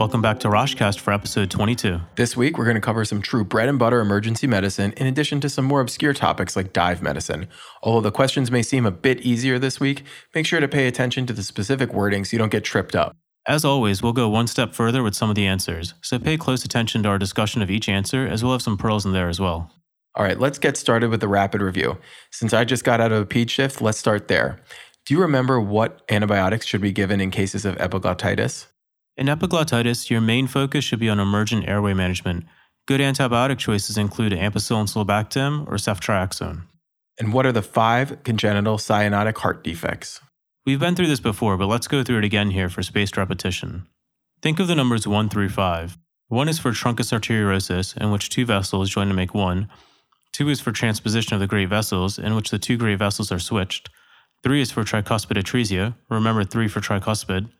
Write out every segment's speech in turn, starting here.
Welcome back to Roshcast for episode 22. This week, we're going to cover some true bread and butter emergency medicine, in addition to some more obscure topics like dive medicine. Although the questions may seem a bit easier this week, make sure to pay attention to the specific wording so you don't get tripped up. As always, we'll go one step further with some of the answers, so pay close attention to our discussion of each answer, as we'll have some pearls in there as well. All right, let's get started with the rapid review. Since I just got out of a ped shift, let's start there. Do you remember what antibiotics should be given in cases of epiglottitis? In epiglottitis, your main focus should be on emergent airway management. Good antibiotic choices include ampicillin sulbactam or ceftriaxone. And what are the five congenital cyanotic heart defects? We've been through this before, but let's go through it again here for spaced repetition. Think of the numbers 1 through 5. 1 is for truncus arteriosus, in which two vessels join to make one. 2 is for transposition of the great vessels, in which the two great vessels are switched. 3 is for tricuspid atresia, remember 3 for tricuspid.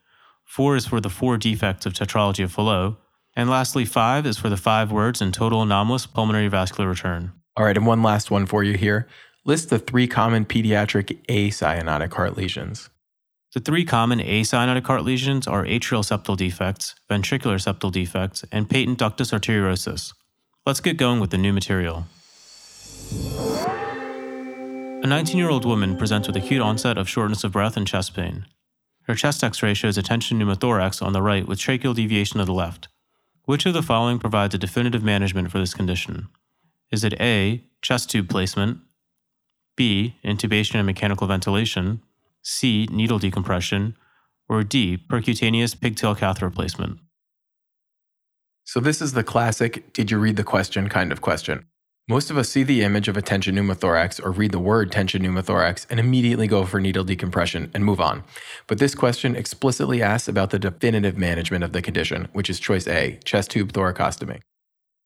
4 is for the four defects of tetralogy of Fallot. And lastly, 5 is for the five words in total anomalous pulmonary vascular return. All right, and one last one for you here. List the three common pediatric acyanotic heart lesions. The three common acyanotic heart lesions are atrial septal defects, ventricular septal defects, and patent ductus arteriosus. Let's get going with the new material. A 19 year old woman presents with acute onset of shortness of breath and chest pain. Her chest x ray shows a tension pneumothorax on the right with tracheal deviation to the left. Which of the following provides a definitive management for this condition? Is it A, chest tube placement, B, intubation and mechanical ventilation, C, needle decompression, or D, percutaneous pigtail catheter placement? So, this is the classic did you read the question kind of question. Most of us see the image of a tension pneumothorax or read the word tension pneumothorax and immediately go for needle decompression and move on. But this question explicitly asks about the definitive management of the condition, which is choice A, chest tube thoracostomy.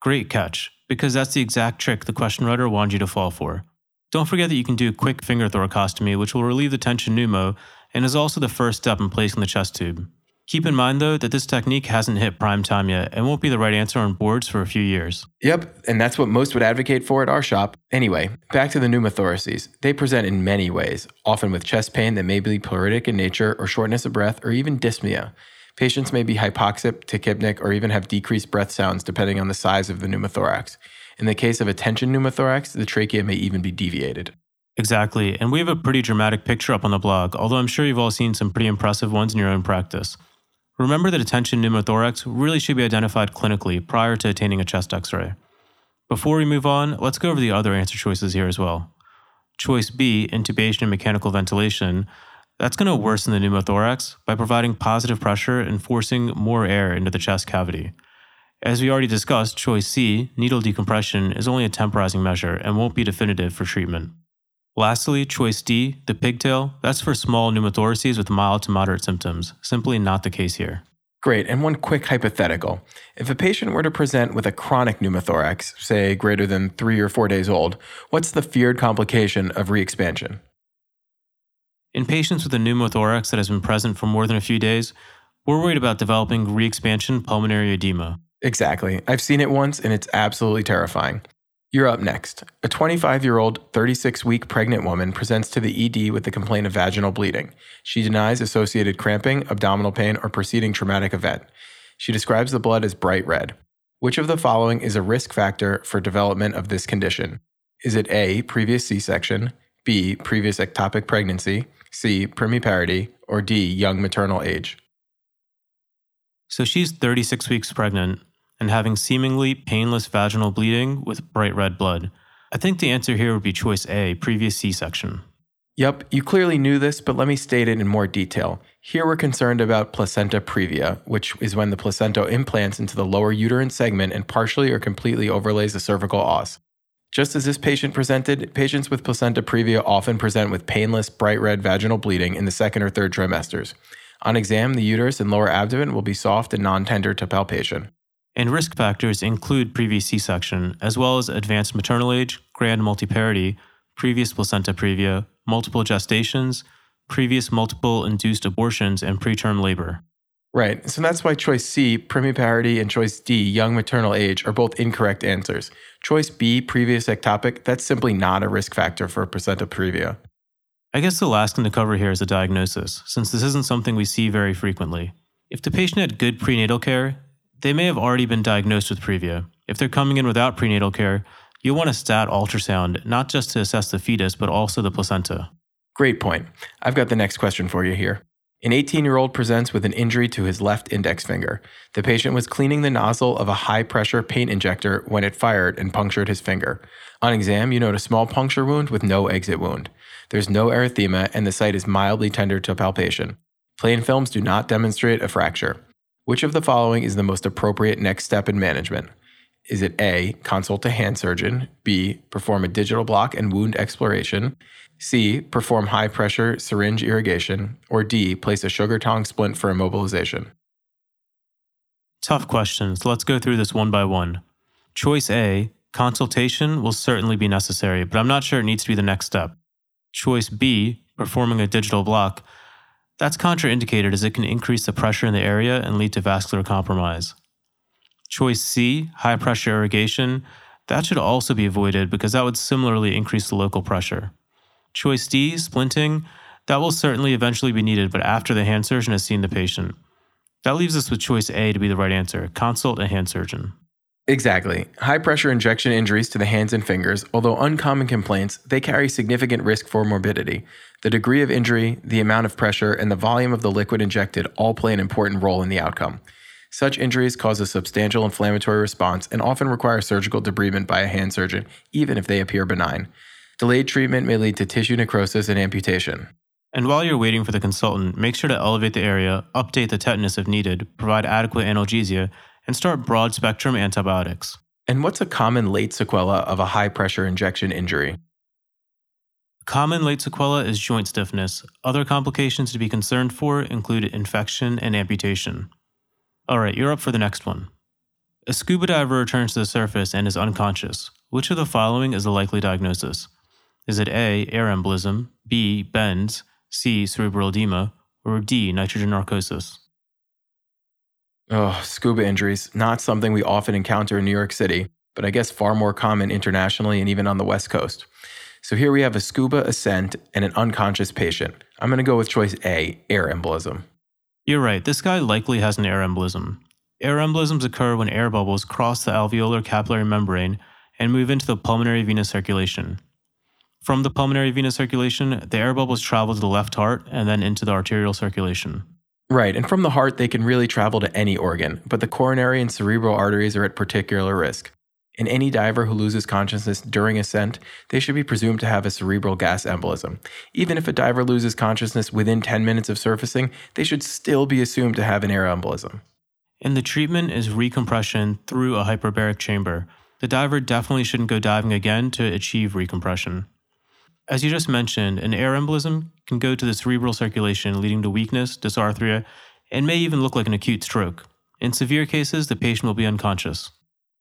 Great catch, because that's the exact trick the question writer wanted you to fall for. Don't forget that you can do quick finger thoracostomy, which will relieve the tension pneumo and is also the first step in placing the chest tube. Keep in mind, though, that this technique hasn't hit prime time yet and won't be the right answer on boards for a few years. Yep, and that's what most would advocate for at our shop. Anyway, back to the pneumothoraces. They present in many ways, often with chest pain that may be pleuritic in nature or shortness of breath or even dyspnea. Patients may be hypoxic, tachypneic, or even have decreased breath sounds depending on the size of the pneumothorax. In the case of a tension pneumothorax, the trachea may even be deviated. Exactly, and we have a pretty dramatic picture up on the blog, although I'm sure you've all seen some pretty impressive ones in your own practice. Remember that a tension pneumothorax really should be identified clinically prior to attaining a chest x ray. Before we move on, let's go over the other answer choices here as well. Choice B, intubation and mechanical ventilation, that's going to worsen the pneumothorax by providing positive pressure and forcing more air into the chest cavity. As we already discussed, choice C, needle decompression, is only a temporizing measure and won't be definitive for treatment. Lastly, choice D, the pigtail, that's for small pneumothoraces with mild to moderate symptoms. Simply not the case here. Great. And one quick hypothetical. If a patient were to present with a chronic pneumothorax, say greater than three or four days old, what's the feared complication of re-expansion? In patients with a pneumothorax that has been present for more than a few days, we're worried about developing re-expansion pulmonary edema. Exactly. I've seen it once and it's absolutely terrifying. You're up next. A 25 year old, 36 week pregnant woman presents to the ED with the complaint of vaginal bleeding. She denies associated cramping, abdominal pain, or preceding traumatic event. She describes the blood as bright red. Which of the following is a risk factor for development of this condition? Is it A, previous C section, B, previous ectopic pregnancy, C, primiparity, or D, young maternal age? So she's 36 weeks pregnant and having seemingly painless vaginal bleeding with bright red blood? I think the answer here would be choice A, previous C section. Yep, you clearly knew this, but let me state it in more detail. Here we're concerned about placenta previa, which is when the placenta implants into the lower uterine segment and partially or completely overlays the cervical os. Just as this patient presented, patients with placenta previa often present with painless, bright red vaginal bleeding in the second or third trimesters. On exam, the uterus and lower abdomen will be soft and non tender to palpation. And risk factors include previous C section, as well as advanced maternal age, grand multiparity, previous placenta previa, multiple gestations, previous multiple induced abortions, and preterm labor. Right. So that's why choice C, primiparity, and choice D, young maternal age, are both incorrect answers. Choice B, previous ectopic, that's simply not a risk factor for placenta previa. I guess the last thing to cover here is the diagnosis, since this isn't something we see very frequently. If the patient had good prenatal care, they may have already been diagnosed with previa. If they're coming in without prenatal care, you'll want a stat ultrasound, not just to assess the fetus, but also the placenta. Great point. I've got the next question for you here. An 18 year old presents with an injury to his left index finger. The patient was cleaning the nozzle of a high pressure paint injector when it fired and punctured his finger. On exam, you note a small puncture wound with no exit wound. There's no erythema, and the site is mildly tender to palpation. Plain films do not demonstrate a fracture. Which of the following is the most appropriate next step in management? Is it A, consult a hand surgeon, B, perform a digital block and wound exploration, C, perform high pressure syringe irrigation, or D, place a sugar tong splint for immobilization? Tough questions. Let's go through this one by one. Choice A, consultation will certainly be necessary, but I'm not sure it needs to be the next step. Choice B, performing a digital block, that's contraindicated as it can increase the pressure in the area and lead to vascular compromise. Choice C, high pressure irrigation, that should also be avoided because that would similarly increase the local pressure. Choice D, splinting, that will certainly eventually be needed, but after the hand surgeon has seen the patient. That leaves us with choice A to be the right answer consult a hand surgeon. Exactly. High pressure injection injuries to the hands and fingers, although uncommon complaints, they carry significant risk for morbidity. The degree of injury, the amount of pressure, and the volume of the liquid injected all play an important role in the outcome. Such injuries cause a substantial inflammatory response and often require surgical debridement by a hand surgeon, even if they appear benign. Delayed treatment may lead to tissue necrosis and amputation. And while you're waiting for the consultant, make sure to elevate the area, update the tetanus if needed, provide adequate analgesia, and start broad spectrum antibiotics. And what's a common late sequela of a high pressure injection injury? Common late sequela is joint stiffness. Other complications to be concerned for include infection and amputation. All right, you're up for the next one. A scuba diver returns to the surface and is unconscious. Which of the following is the likely diagnosis? Is it A, air embolism, B, bends, C, cerebral edema, or D, nitrogen narcosis? Oh, scuba injuries, not something we often encounter in New York City, but I guess far more common internationally and even on the West Coast. So here we have a scuba ascent and an unconscious patient. I'm going to go with choice A, air embolism. You're right, this guy likely has an air embolism. Air embolisms occur when air bubbles cross the alveolar capillary membrane and move into the pulmonary venous circulation. From the pulmonary venous circulation, the air bubbles travel to the left heart and then into the arterial circulation. Right, and from the heart, they can really travel to any organ, but the coronary and cerebral arteries are at particular risk. In any diver who loses consciousness during ascent, they should be presumed to have a cerebral gas embolism. Even if a diver loses consciousness within 10 minutes of surfacing, they should still be assumed to have an air embolism. And the treatment is recompression through a hyperbaric chamber. The diver definitely shouldn't go diving again to achieve recompression. As you just mentioned, an air embolism can go to the cerebral circulation, leading to weakness, dysarthria, and may even look like an acute stroke. In severe cases, the patient will be unconscious.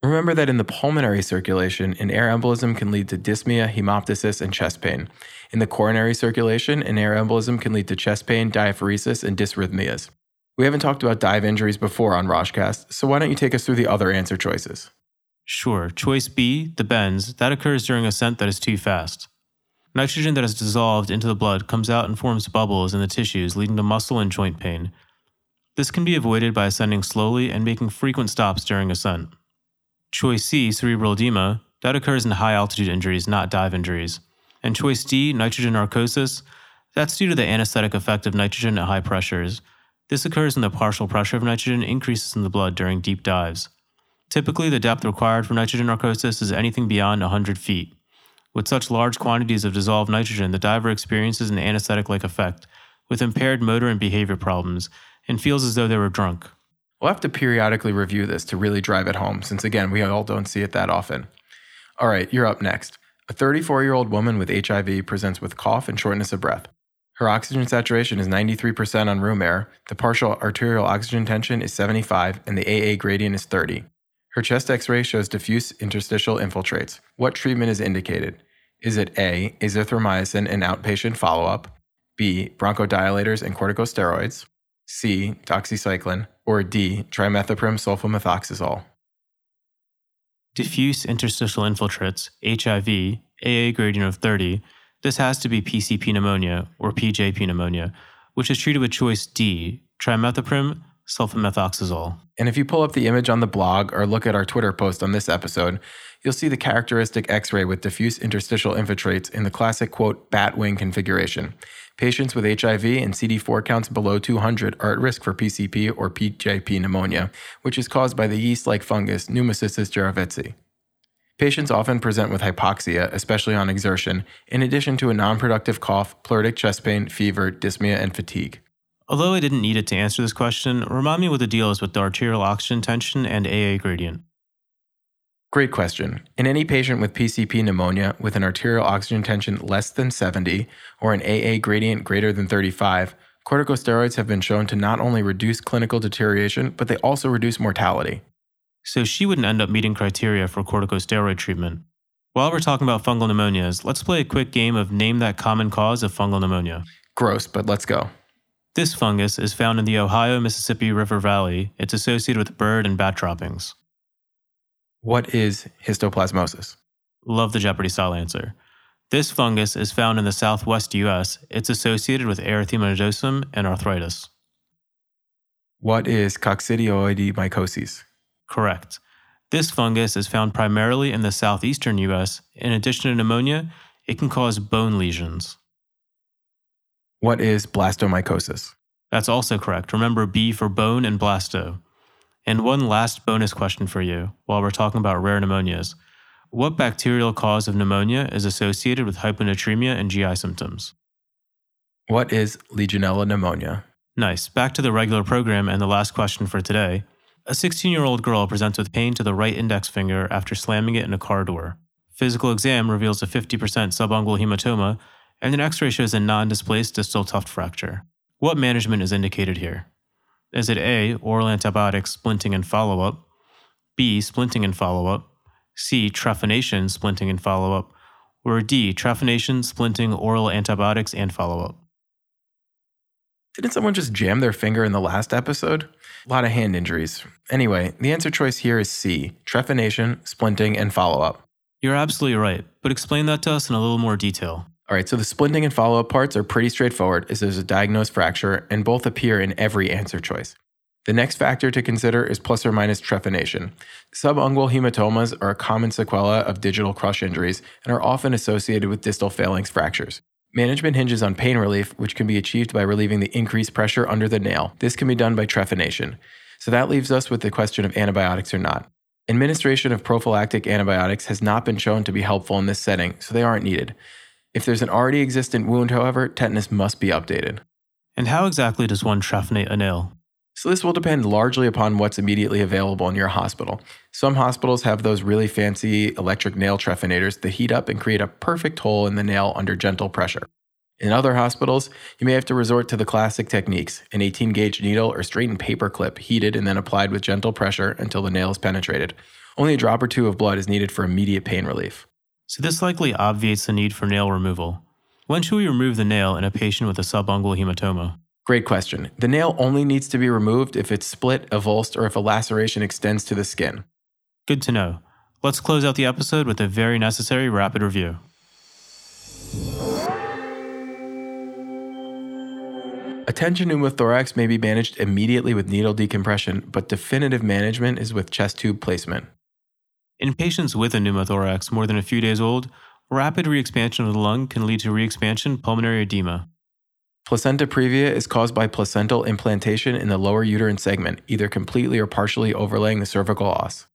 Remember that in the pulmonary circulation, an air embolism can lead to dyspnea, hemoptysis, and chest pain. In the coronary circulation, an air embolism can lead to chest pain, diaphoresis, and dysrhythmias. We haven't talked about dive injuries before on Roshcast, so why don't you take us through the other answer choices? Sure. Choice B, the bends, that occurs during ascent that is too fast. Nitrogen that is dissolved into the blood comes out and forms bubbles in the tissues, leading to muscle and joint pain. This can be avoided by ascending slowly and making frequent stops during ascent. Choice C, cerebral edema, that occurs in high altitude injuries, not dive injuries. And choice D, nitrogen narcosis, that's due to the anesthetic effect of nitrogen at high pressures. This occurs when the partial pressure of nitrogen increases in the blood during deep dives. Typically, the depth required for nitrogen narcosis is anything beyond 100 feet. With such large quantities of dissolved nitrogen, the diver experiences an anesthetic like effect, with impaired motor and behavior problems, and feels as though they were drunk. We'll have to periodically review this to really drive it home, since again, we all don't see it that often. All right, you're up next. A 34 year old woman with HIV presents with cough and shortness of breath. Her oxygen saturation is 93% on room air, the partial arterial oxygen tension is 75, and the AA gradient is 30. Her chest x ray shows diffuse interstitial infiltrates. What treatment is indicated? Is it A, azithromycin and outpatient follow up, B, bronchodilators and corticosteroids, C, doxycycline, or D, trimethoprim sulfamethoxazole? Diffuse interstitial infiltrates, HIV, AA gradient of 30, this has to be PCP pneumonia or PJP pneumonia, which is treated with choice D, trimethoprim sulfamethoxazole. And if you pull up the image on the blog or look at our Twitter post on this episode, you'll see the characteristic x ray with diffuse interstitial infiltrates in the classic, quote, bat wing configuration. Patients with HIV and CD4 counts below 200 are at risk for PCP or PJP pneumonia, which is caused by the yeast like fungus Pneumocystis jirovecii. Patients often present with hypoxia, especially on exertion, in addition to a non productive cough, pleuritic chest pain, fever, dyspnea, and fatigue. Although I didn't need it to answer this question, remind me what the deal is with the arterial oxygen tension and AA gradient. Great question. In any patient with PCP pneumonia with an arterial oxygen tension less than 70 or an AA gradient greater than 35, corticosteroids have been shown to not only reduce clinical deterioration, but they also reduce mortality. So she wouldn't end up meeting criteria for corticosteroid treatment. While we're talking about fungal pneumonias, let's play a quick game of name that common cause of fungal pneumonia. Gross, but let's go. This fungus is found in the Ohio Mississippi River Valley. It's associated with bird and bat droppings. What is histoplasmosis? Love the Jeopardy style answer. This fungus is found in the southwest US. It's associated with erythema nodosum and arthritis. What is coccidioidomycosis? Correct. This fungus is found primarily in the southeastern US. In addition to pneumonia, it can cause bone lesions. What is blastomycosis? That's also correct. Remember B for bone and blasto. And one last bonus question for you while we're talking about rare pneumonias. What bacterial cause of pneumonia is associated with hyponatremia and GI symptoms? What is Legionella pneumonia? Nice. Back to the regular program and the last question for today. A 16 year old girl presents with pain to the right index finger after slamming it in a car door. Physical exam reveals a 50% subungual hematoma, and an x ray shows a non displaced distal tuft fracture. What management is indicated here? Is it A, oral antibiotics, splinting, and follow up? B, splinting and follow up? C, trephination, splinting, and follow up? Or D, trephination, splinting, oral antibiotics, and follow up? Didn't someone just jam their finger in the last episode? A lot of hand injuries. Anyway, the answer choice here is C trephination, splinting, and follow up. You're absolutely right, but explain that to us in a little more detail. All right, so the splinting and follow up parts are pretty straightforward as there's a diagnosed fracture, and both appear in every answer choice. The next factor to consider is plus or minus trephination. Subungual hematomas are a common sequela of digital crush injuries and are often associated with distal phalanx fractures. Management hinges on pain relief, which can be achieved by relieving the increased pressure under the nail. This can be done by trephination. So that leaves us with the question of antibiotics or not. Administration of prophylactic antibiotics has not been shown to be helpful in this setting, so they aren't needed. If there's an already existent wound, however, tetanus must be updated. And how exactly does one trephinate a nail? So, this will depend largely upon what's immediately available in your hospital. Some hospitals have those really fancy electric nail trephinators that heat up and create a perfect hole in the nail under gentle pressure. In other hospitals, you may have to resort to the classic techniques an 18 gauge needle or straightened paper clip heated and then applied with gentle pressure until the nail is penetrated. Only a drop or two of blood is needed for immediate pain relief. So, this likely obviates the need for nail removal. When should we remove the nail in a patient with a subungual hematoma? Great question. The nail only needs to be removed if it's split, avulsed, or if a laceration extends to the skin. Good to know. Let's close out the episode with a very necessary rapid review. A tension pneumothorax may be managed immediately with needle decompression, but definitive management is with chest tube placement. In patients with a pneumothorax more than a few days old, rapid re-expansion of the lung can lead to re-expansion pulmonary edema. Placenta previa is caused by placental implantation in the lower uterine segment, either completely or partially overlaying the cervical os.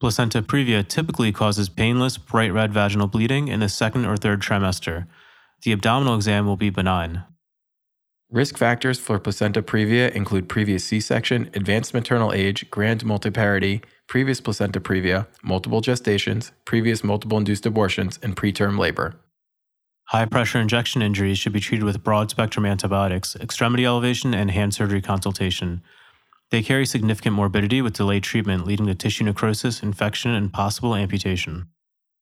Placenta previa typically causes painless, bright red vaginal bleeding in the second or third trimester. The abdominal exam will be benign. Risk factors for placenta previa include previous C section, advanced maternal age, grand multiparity, previous placenta previa, multiple gestations, previous multiple induced abortions, and preterm labor. High pressure injection injuries should be treated with broad spectrum antibiotics, extremity elevation, and hand surgery consultation. They carry significant morbidity with delayed treatment, leading to tissue necrosis, infection, and possible amputation.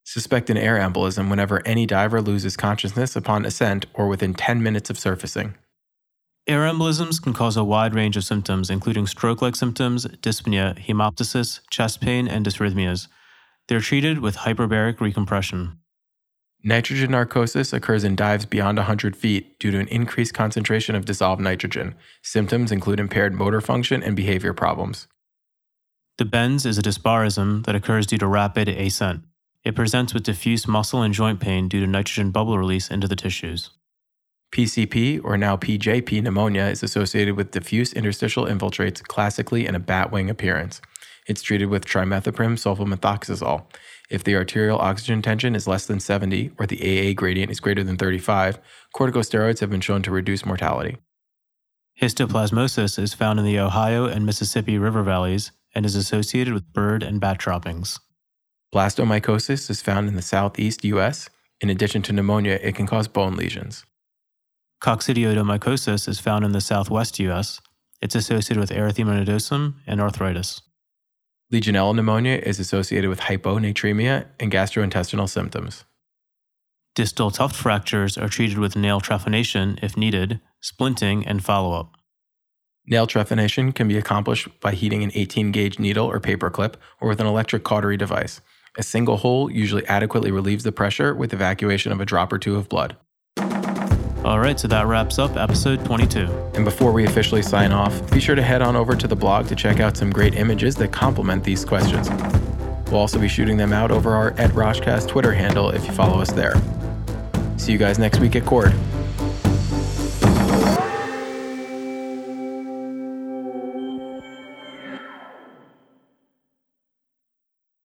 Suspect an air embolism whenever any diver loses consciousness upon ascent or within 10 minutes of surfacing. Air embolisms can cause a wide range of symptoms, including stroke like symptoms, dyspnea, hemoptysis, chest pain, and dysrhythmias. They're treated with hyperbaric recompression. Nitrogen narcosis occurs in dives beyond 100 feet due to an increased concentration of dissolved nitrogen. Symptoms include impaired motor function and behavior problems. The bends is a dysbarism that occurs due to rapid ascent. It presents with diffuse muscle and joint pain due to nitrogen bubble release into the tissues. PCP, or now PJP pneumonia, is associated with diffuse interstitial infiltrates, classically in a bat wing appearance. It's treated with trimethoprim sulfamethoxazole. If the arterial oxygen tension is less than 70 or the AA gradient is greater than 35, corticosteroids have been shown to reduce mortality. Histoplasmosis is found in the Ohio and Mississippi river valleys and is associated with bird and bat droppings. Blastomycosis is found in the southeast U.S. In addition to pneumonia, it can cause bone lesions. Coccidioidomycosis is found in the southwest U.S. It's associated with erythema nodosum and arthritis. Legionella pneumonia is associated with hyponatremia and gastrointestinal symptoms. Distal tuft fractures are treated with nail trephination if needed, splinting, and follow up. Nail trephination can be accomplished by heating an 18 gauge needle or paperclip or with an electric cautery device. A single hole usually adequately relieves the pressure with evacuation of a drop or two of blood. All right, so that wraps up episode 22. And before we officially sign off, be sure to head on over to the blog to check out some great images that complement these questions. We'll also be shooting them out over our at Roshcast Twitter handle if you follow us there. See you guys next week at Cord.